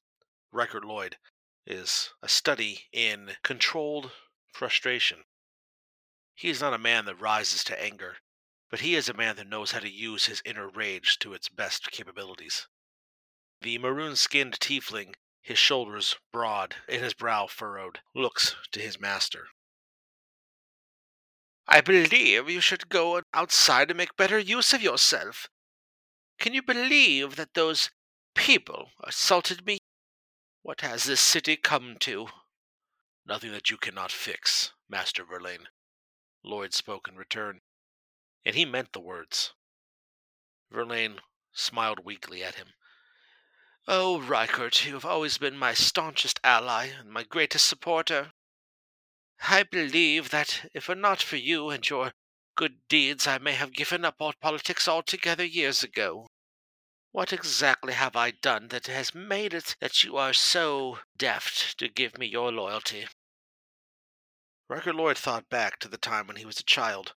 Riker Lloyd, is a study in controlled frustration. He is not a man that rises to anger, but he is a man that knows how to use his inner rage to its best capabilities. The maroon skinned tiefling, his shoulders broad and his brow furrowed, looks to his master. I believe you should go outside and make better use of yourself. Can you believe that those people assaulted me? What has this city come to? Nothing that you cannot fix, Master Verlaine. Lloyd spoke in return, and he meant the words. Verlaine smiled weakly at him. Oh, Rykert, you have always been my staunchest ally and my greatest supporter. I believe that if it were not for you and your good deeds, I may have given up all politics altogether years ago. What exactly have I done that has made it that you are so deft to give me your loyalty? Riker Lloyd thought back to the time when he was a child,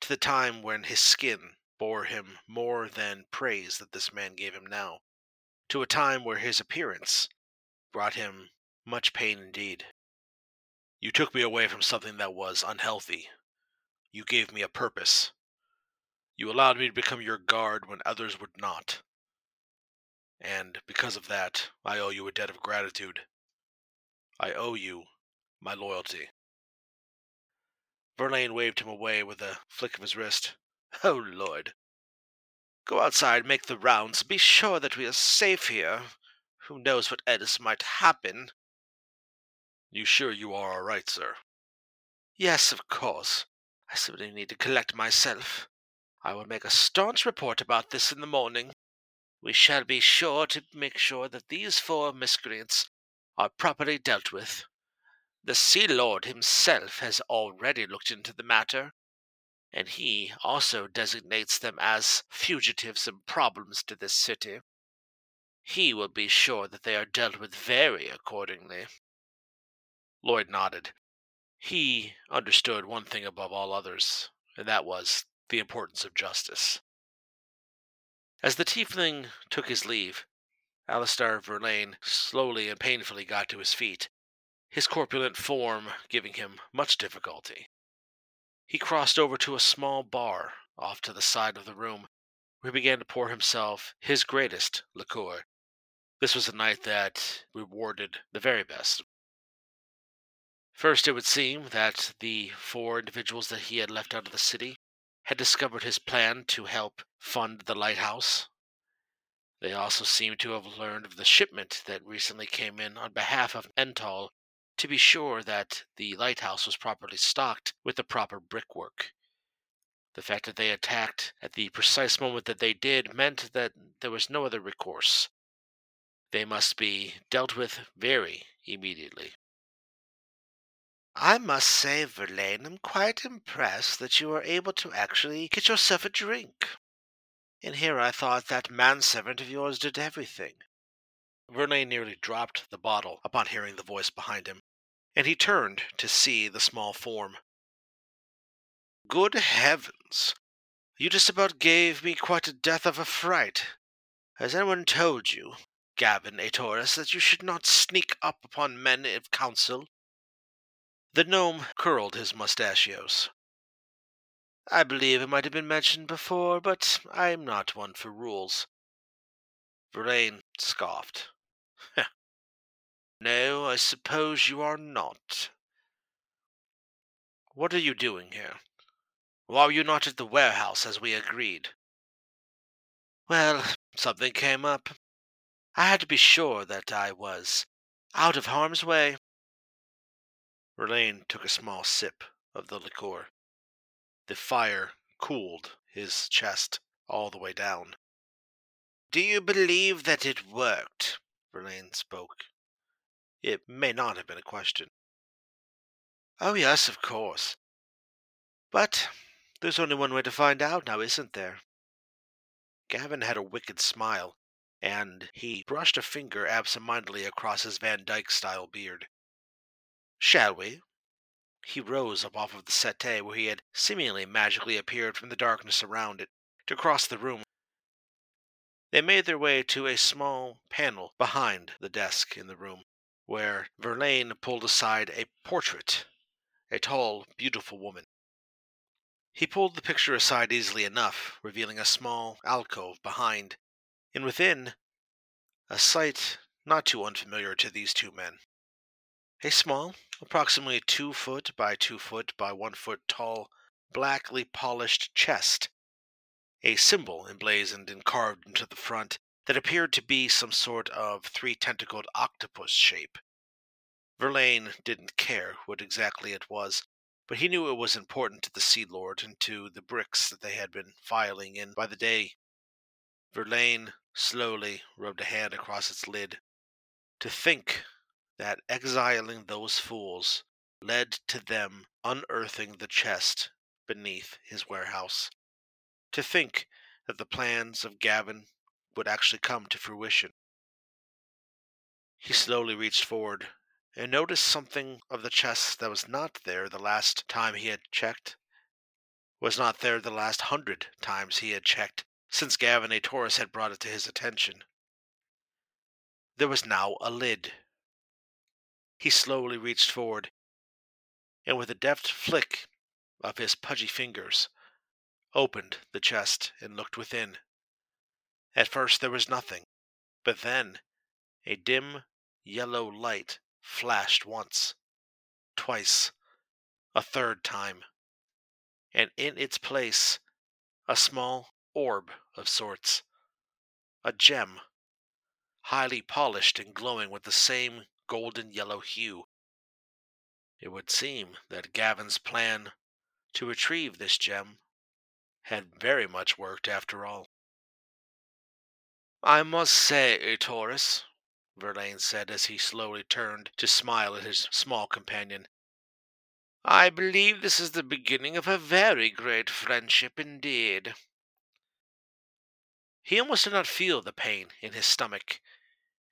to the time when his skin bore him more than praise that this man gave him now, to a time where his appearance brought him much pain indeed. You took me away from something that was unhealthy. You gave me a purpose. You allowed me to become your guard when others would not. And because of that, I owe you a debt of gratitude. I owe you my loyalty. Verlaine waved him away with a flick of his wrist. Oh, Lord. Go outside, make the rounds, be sure that we are safe here. Who knows what else might happen? You sure you are all right, sir? Yes, of course. I simply need to collect myself. I will make a staunch report about this in the morning. We shall be sure to make sure that these four miscreants are properly dealt with. The Sea Lord himself has already looked into the matter, and he also designates them as fugitives and problems to this city. He will be sure that they are dealt with very accordingly. Lloyd nodded. He understood one thing above all others, and that was the importance of justice. As the tiefling took his leave, Alistair Verlaine slowly and painfully got to his feet, his corpulent form giving him much difficulty. He crossed over to a small bar off to the side of the room, where he began to pour himself his greatest liqueur. This was a night that rewarded the very best. First, it would seem that the four individuals that he had left out of the city had discovered his plan to help fund the lighthouse. They also seemed to have learned of the shipment that recently came in on behalf of Ental to be sure that the lighthouse was properly stocked with the proper brickwork. The fact that they attacked at the precise moment that they did meant that there was no other recourse. They must be dealt with very immediately. I must say, Verlaine, I'm quite impressed that you were able to actually get yourself a drink. In here I thought that manservant of yours did everything. Verlaine nearly dropped the bottle upon hearing the voice behind him, and he turned to see the small form. Good heavens! You just about gave me quite a death of a fright. Has anyone told you, Gavin Aetoris, that you should not sneak up upon men of council the gnome curled his mustachios. I believe it might have been mentioned before, but I am not one for rules. Verlaine scoffed. no, I suppose you are not. What are you doing here? Why were you not at the warehouse as we agreed? Well, something came up. I had to be sure that I was out of harm's way. Verlaine took a small sip of the liqueur. The fire cooled his chest all the way down. Do you believe that it worked? Verlaine spoke. It may not have been a question. Oh, yes, of course. But there's only one way to find out now, isn't there? Gavin had a wicked smile, and he brushed a finger absent-mindedly across his Van Dyke style beard. Shall we? He rose up off of the settee where he had seemingly magically appeared from the darkness around it, to cross the room. They made their way to a small panel behind the desk in the room, where Verlaine pulled aside a portrait, a tall, beautiful woman. He pulled the picture aside easily enough, revealing a small alcove behind, and within, a sight not too unfamiliar to these two men. A small, approximately two foot by two foot by one foot tall, blackly polished chest. A symbol emblazoned and carved into the front that appeared to be some sort of three tentacled octopus shape. Verlaine didn't care what exactly it was, but he knew it was important to the Sea Lord and to the bricks that they had been filing in by the day. Verlaine slowly rubbed a hand across its lid. To think that exiling those fools led to them unearthing the chest beneath his warehouse. To think that the plans of Gavin would actually come to fruition. He slowly reached forward and noticed something of the chest that was not there the last time he had checked. was not there the last hundred times he had checked since Gavin Aetoris had brought it to his attention. There was now a lid. He slowly reached forward, and with a deft flick of his pudgy fingers, opened the chest and looked within. At first there was nothing, but then a dim yellow light flashed once, twice, a third time, and in its place a small orb of sorts, a gem, highly polished and glowing with the same golden yellow hue. It would seem that Gavin's plan to retrieve this gem had very much worked after all. I must say, eh, Taurus, Verlaine said as he slowly turned to smile at his small companion, I believe this is the beginning of a very great friendship indeed. He almost did not feel the pain in his stomach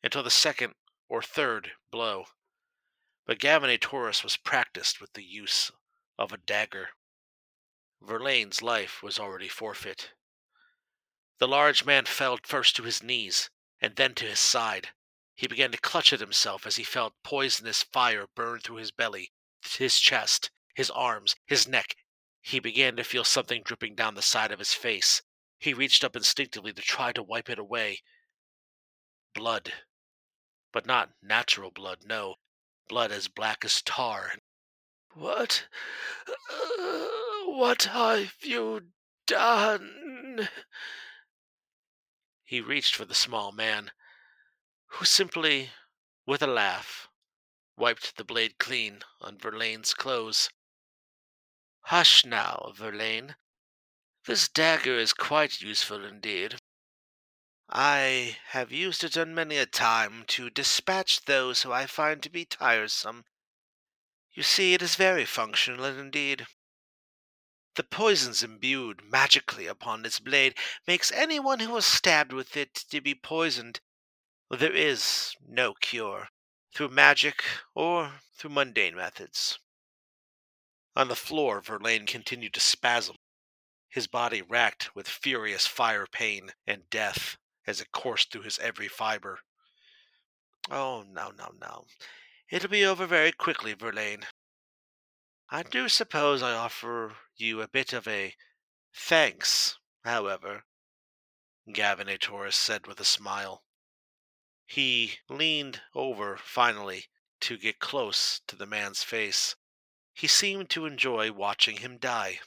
until the second or third blow, but Gavin Aetoris was practiced with the use of a dagger. Verlaine's life was already forfeit. The large man fell first to his knees and then to his side. He began to clutch at himself as he felt poisonous fire burn through his belly, his chest, his arms, his neck. He began to feel something dripping down the side of his face. He reached up instinctively to try to wipe it away. Blood. But not natural blood, no. Blood as black as tar. What? Uh, what have you done? He reached for the small man, who simply, with a laugh, wiped the blade clean on Verlaine's clothes. Hush now, Verlaine. This dagger is quite useful indeed. I have used it on many a time to dispatch those who I find to be tiresome. You see, it is very functional indeed. The poisons imbued magically upon this blade makes anyone who is stabbed with it to be poisoned. There is no cure, through magic or through mundane methods. On the floor, Verlaine continued to spasm, his body racked with furious fire pain and death as it coursed through his every fiber. Oh, no, no, no. It'll be over very quickly, Verlaine. I do suppose I offer you a bit of a thanks, however, Gavin A. Said with a smile. He leaned over finally to get close to the man's face. He seemed to enjoy watching him die.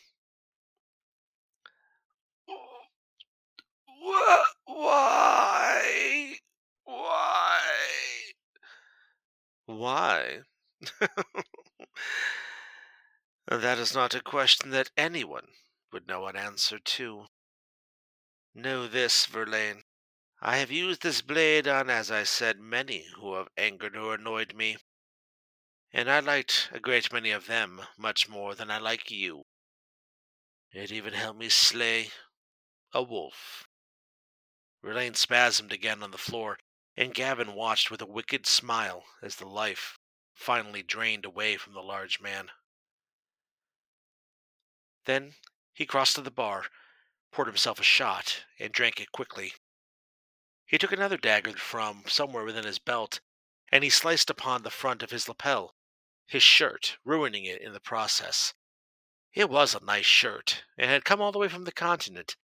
Why? Why? Why? That is not a question that anyone would know an answer to. Know this, Verlaine. I have used this blade on, as I said, many who have angered or annoyed me, and I liked a great many of them much more than I like you. It even helped me slay a wolf. Verlaine spasmed again on the floor, and Gavin watched with a wicked smile as the life finally drained away from the large man. Then he crossed to the bar, poured himself a shot, and drank it quickly. He took another dagger from somewhere within his belt, and he sliced upon the front of his lapel, his shirt, ruining it in the process. It was a nice shirt, and had come all the way from the continent,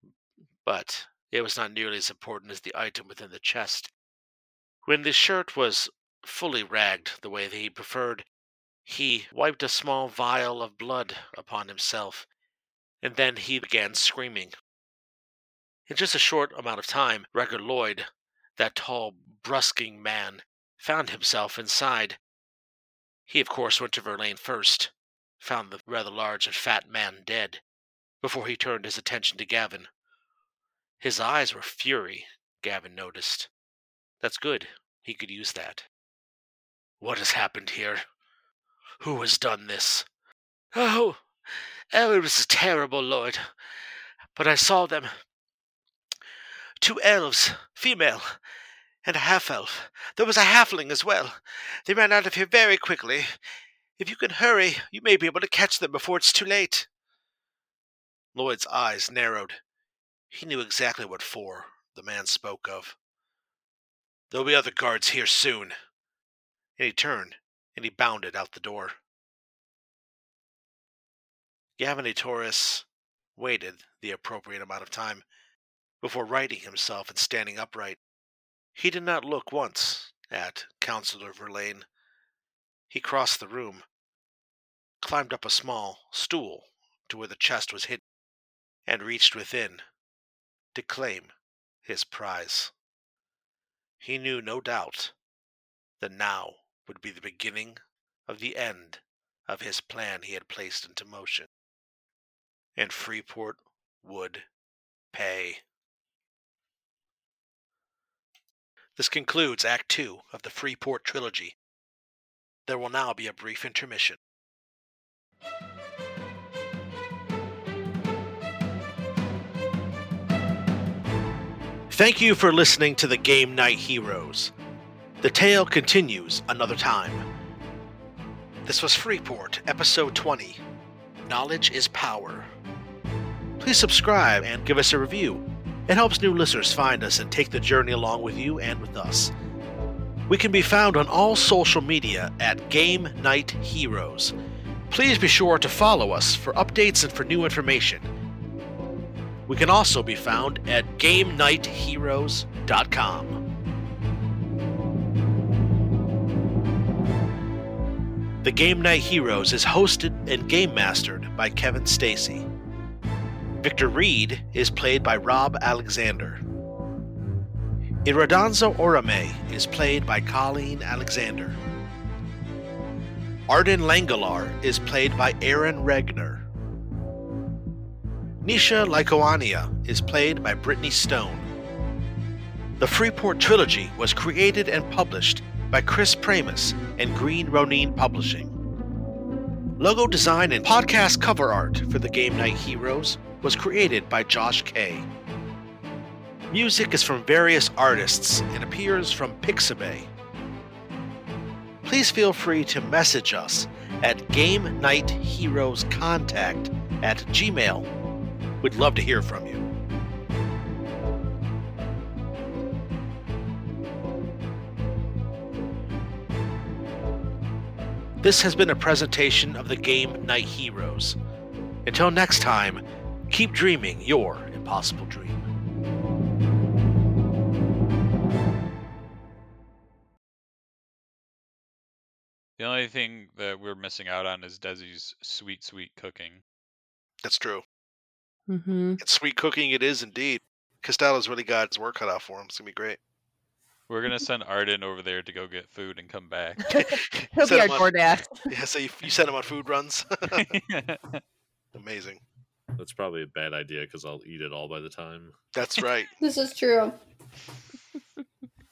but it was not nearly as important as the item within the chest. When the shirt was fully ragged the way that he preferred, he wiped a small vial of blood upon himself and then he began screaming. In just a short amount of time, Record Lloyd, that tall, brusking man, found himself inside. He, of course, went to Verlaine first, found the rather large and fat man dead, before he turned his attention to Gavin. His eyes were fury, Gavin noticed. That's good. He could use that. What has happened here? Who has done this? Oh, Oh, it was terrible, Lord. But I saw them. Two elves, female, and a half elf. There was a halfling as well. They ran out of here very quickly. If you can hurry, you may be able to catch them before it's too late. Lloyd's eyes narrowed. He knew exactly what for the man spoke of. There'll be other guards here soon. And he turned and he bounded out the door. Gavin Aetoris waited the appropriate amount of time before righting himself and standing upright. He did not look once at Councillor Verlaine. He crossed the room, climbed up a small stool to where the chest was hidden, and reached within to claim his prize. He knew no doubt that now would be the beginning of the end of his plan he had placed into motion. And Freeport would pay. This concludes Act Two of the Freeport trilogy. There will now be a brief intermission. Thank you for listening to the Game Knight Heroes. The tale continues another time. This was Freeport, Episode 20 Knowledge is Power. Please subscribe and give us a review. It helps new listeners find us and take the journey along with you and with us. We can be found on all social media at Game Knight Heroes. Please be sure to follow us for updates and for new information. We can also be found at GameKnightHeroes.com. The Game Knight Heroes is hosted and game mastered by Kevin Stacy. Victor Reed is played by Rob Alexander. Iridansa Oromae is played by Colleen Alexander. Arden Langelar is played by Aaron Regner. Nisha Lycoania is played by Brittany Stone. The Freeport Trilogy was created and published by Chris Pramas and Green Ronin Publishing. Logo design and podcast cover art for the Game Knight Heroes was created by Josh Kay. Music is from various artists and appears from Pixabay. Please feel free to message us at Game Knight Heroes Contact at Gmail. We'd love to hear from you. This has been a presentation of the game Knight Heroes. Until next time, keep dreaming your impossible dream. The only thing that we're missing out on is Desi's sweet, sweet cooking. That's true. Mm-hmm. It's sweet cooking, it is indeed. Costello's really got his work cut out for him. It's going to be great. We're gonna send Arden over there to go get food and come back. He'll Set be our him on- DoorDash. Yeah, so you, you send him on food runs? Amazing. That's probably a bad idea because I'll eat it all by the time. That's right. This is true.